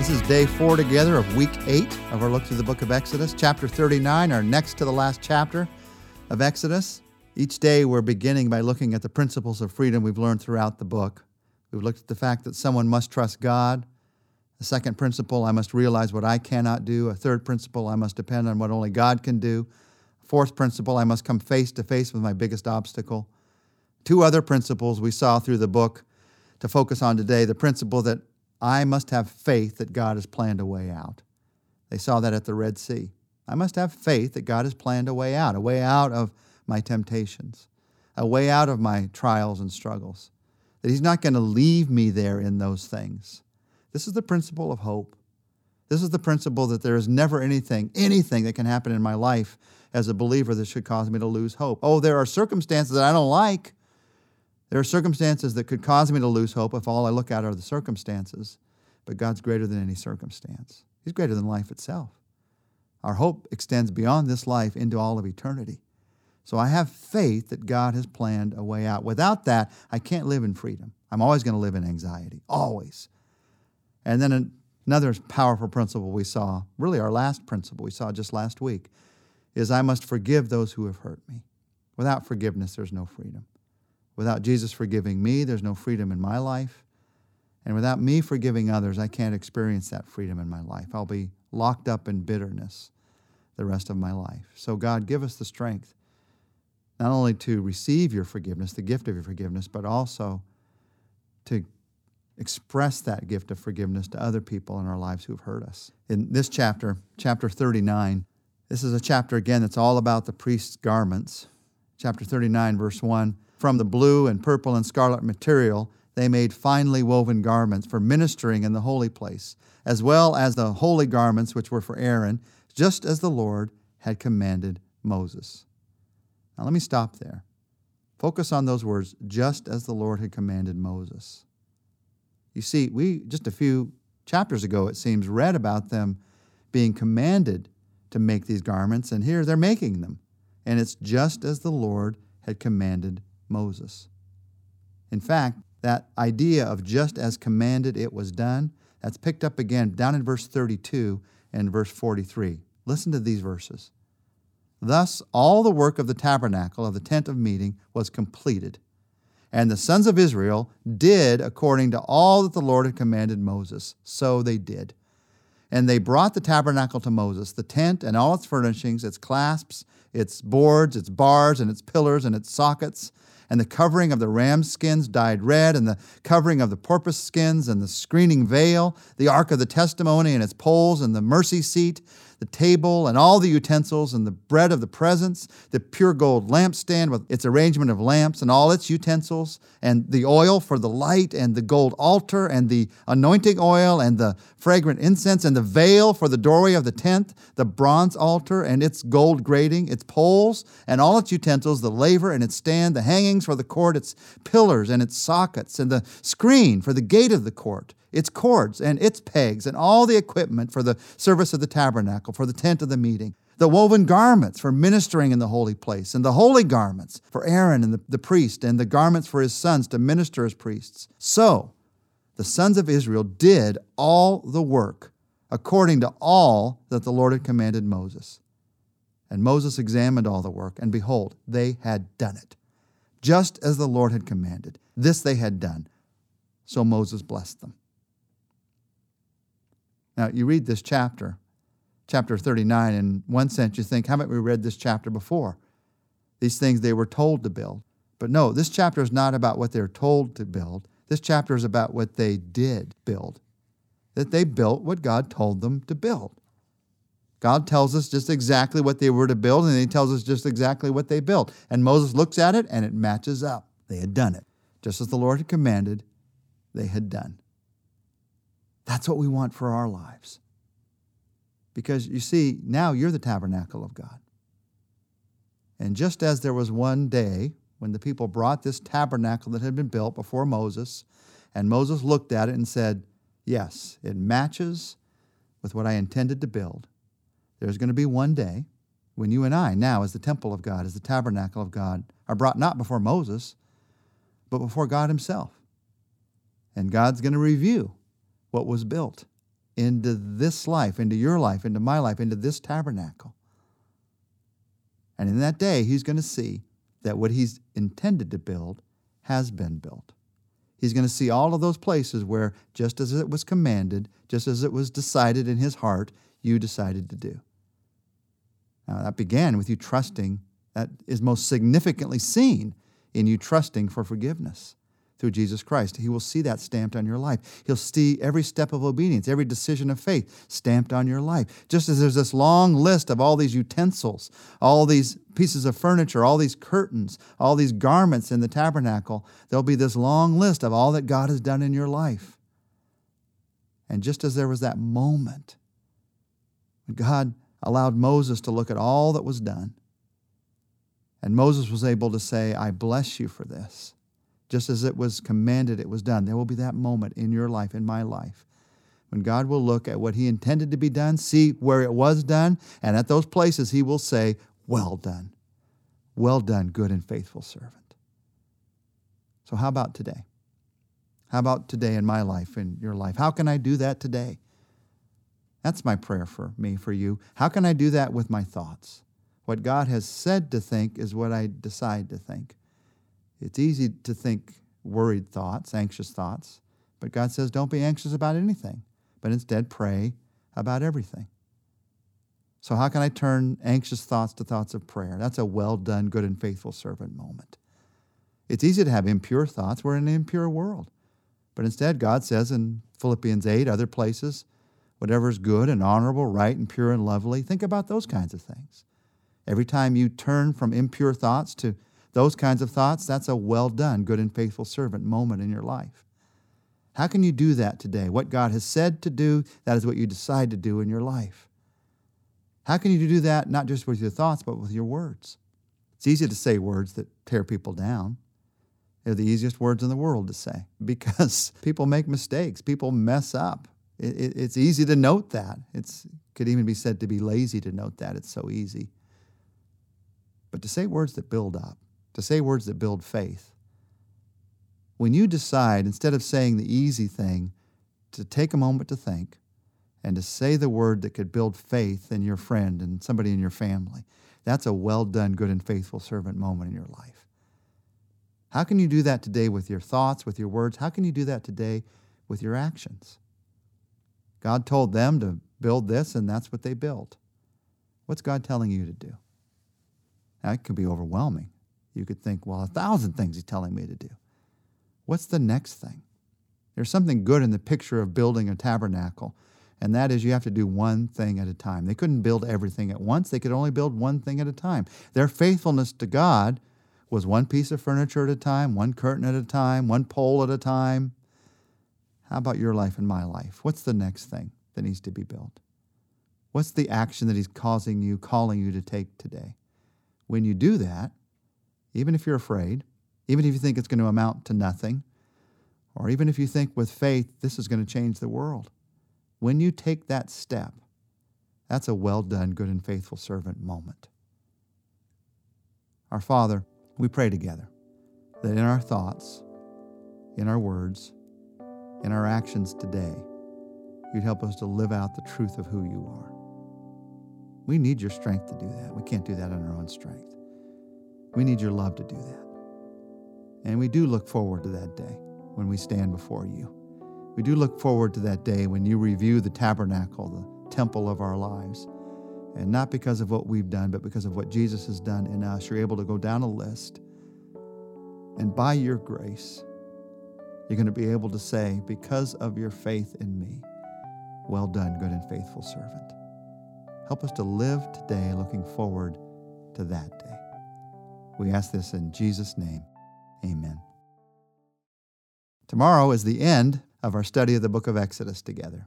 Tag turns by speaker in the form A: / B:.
A: This is day four together of week eight of our look through the book of Exodus, chapter 39, our next to the last chapter of Exodus. Each day we're beginning by looking at the principles of freedom we've learned throughout the book. We've looked at the fact that someone must trust God. The second principle, I must realize what I cannot do. A third principle, I must depend on what only God can do. Fourth principle, I must come face to face with my biggest obstacle. Two other principles we saw through the book to focus on today the principle that I must have faith that God has planned a way out. They saw that at the Red Sea. I must have faith that God has planned a way out, a way out of my temptations, a way out of my trials and struggles, that He's not going to leave me there in those things. This is the principle of hope. This is the principle that there is never anything, anything that can happen in my life as a believer that should cause me to lose hope. Oh, there are circumstances that I don't like, there are circumstances that could cause me to lose hope if all I look at are the circumstances, but God's greater than any circumstance. He's greater than life itself. Our hope extends beyond this life into all of eternity. So I have faith that God has planned a way out. Without that, I can't live in freedom. I'm always going to live in anxiety, always. And then another powerful principle we saw, really our last principle we saw just last week, is I must forgive those who have hurt me. Without forgiveness, there's no freedom. Without Jesus forgiving me, there's no freedom in my life. And without me forgiving others, I can't experience that freedom in my life. I'll be locked up in bitterness the rest of my life. So, God, give us the strength not only to receive your forgiveness, the gift of your forgiveness, but also to express that gift of forgiveness to other people in our lives who've hurt us. In this chapter, chapter 39, this is a chapter again that's all about the priest's garments. Chapter 39, verse 1 from the blue and purple and scarlet material, they made finely woven garments for ministering in the holy place, as well as the holy garments which were for Aaron, just as the Lord had commanded Moses. Now let me stop there. Focus on those words, just as the Lord had commanded Moses. You see, we just a few chapters ago, it seems, read about them being commanded to make these garments, and here they're making them. And it's just as the Lord had commanded Moses. In fact, that idea of just as commanded it was done, that's picked up again down in verse 32 and verse 43. Listen to these verses. Thus, all the work of the tabernacle of the tent of meeting was completed. And the sons of Israel did according to all that the Lord had commanded Moses. So they did. And they brought the tabernacle to Moses, the tent and all its furnishings, its clasps, its boards, its bars, and its pillars, and its sockets, and the covering of the ram skins dyed red, and the covering of the porpoise skins, and the screening veil, the ark of the testimony and its poles, and the mercy seat, the table, and all the utensils, and the bread of the presence, the pure gold lampstand with its arrangement of lamps and all its utensils, and the oil for the light, and the gold altar, and the anointing oil, and the fragrant incense, and the veil for the doorway of the tent, the bronze altar, and its gold grating, its poles, and all its utensils, the laver and its stand, the for the court, its pillars and its sockets, and the screen for the gate of the court its cords and its pegs, and all the equipment for the service of the tabernacle, for the tent of the meeting, the woven garments for ministering in the holy place, and the holy garments for Aaron and the, the priest, and the garments for his sons to minister as priests. So the sons of Israel did all the work according to all that the Lord had commanded Moses. And Moses examined all the work, and behold, they had done it, just as the Lord had commanded. This they had done. So Moses blessed them. Now, you read this chapter, chapter 39, in one sense, you think, haven't we read this chapter before? These things they were told to build. But no, this chapter is not about what they're told to build. This chapter is about what they did build. That they built what God told them to build. God tells us just exactly what they were to build, and He tells us just exactly what they built. And Moses looks at it, and it matches up. They had done it. Just as the Lord had commanded, they had done. That's what we want for our lives. Because you see, now you're the tabernacle of God. And just as there was one day when the people brought this tabernacle that had been built before Moses, and Moses looked at it and said, Yes, it matches with what I intended to build. There's going to be one day when you and I, now as the temple of God, as the tabernacle of God, are brought not before Moses, but before God Himself. And God's going to review what was built into this life, into your life, into my life, into this tabernacle. And in that day, he's going to see that what he's intended to build has been built. He's going to see all of those places where, just as it was commanded, just as it was decided in his heart, you decided to do. Now, that began with you trusting, that is most significantly seen in you trusting for forgiveness through Jesus Christ. He will see that stamped on your life. He'll see every step of obedience, every decision of faith stamped on your life. Just as there's this long list of all these utensils, all these pieces of furniture, all these curtains, all these garments in the tabernacle, there'll be this long list of all that God has done in your life. And just as there was that moment when God allowed Moses to look at all that was done, and Moses was able to say, I bless you for this just as it was commanded, it was done. There will be that moment in your life, in my life, when God will look at what He intended to be done, see where it was done, and at those places He will say, Well done. Well done, good and faithful servant. So, how about today? How about today in my life, in your life? How can I do that today? That's my prayer for me, for you. How can I do that with my thoughts? What God has said to think is what I decide to think. It's easy to think worried thoughts, anxious thoughts, but God says don't be anxious about anything, but instead pray about everything. So, how can I turn anxious thoughts to thoughts of prayer? That's a well done, good, and faithful servant moment. It's easy to have impure thoughts. We're in an impure world. But instead, God says in Philippians 8, other places, whatever is good and honorable, right and pure and lovely, think about those kinds of things. Every time you turn from impure thoughts to those kinds of thoughts, that's a well done, good and faithful servant moment in your life. How can you do that today? What God has said to do, that is what you decide to do in your life. How can you do that not just with your thoughts, but with your words? It's easy to say words that tear people down. They're the easiest words in the world to say because people make mistakes, people mess up. It's easy to note that. It could even be said to be lazy to note that. It's so easy. But to say words that build up, to say words that build faith. When you decide, instead of saying the easy thing, to take a moment to think and to say the word that could build faith in your friend and somebody in your family, that's a well done, good, and faithful servant moment in your life. How can you do that today with your thoughts, with your words? How can you do that today with your actions? God told them to build this, and that's what they built. What's God telling you to do? That can be overwhelming. You could think, well, a thousand things he's telling me to do. What's the next thing? There's something good in the picture of building a tabernacle, and that is you have to do one thing at a time. They couldn't build everything at once, they could only build one thing at a time. Their faithfulness to God was one piece of furniture at a time, one curtain at a time, one pole at a time. How about your life and my life? What's the next thing that needs to be built? What's the action that He's causing you, calling you to take today? When you do that, even if you're afraid, even if you think it's going to amount to nothing, or even if you think with faith this is going to change the world, when you take that step, that's a well done, good, and faithful servant moment. Our Father, we pray together that in our thoughts, in our words, in our actions today, you'd help us to live out the truth of who you are. We need your strength to do that. We can't do that on our own strength. We need your love to do that. And we do look forward to that day when we stand before you. We do look forward to that day when you review the tabernacle, the temple of our lives. And not because of what we've done, but because of what Jesus has done in us. You're able to go down a list. And by your grace, you're going to be able to say, because of your faith in me, well done, good and faithful servant. Help us to live today looking forward to that day. We ask this in Jesus' name. Amen. Tomorrow is the end of our study of the book of Exodus together.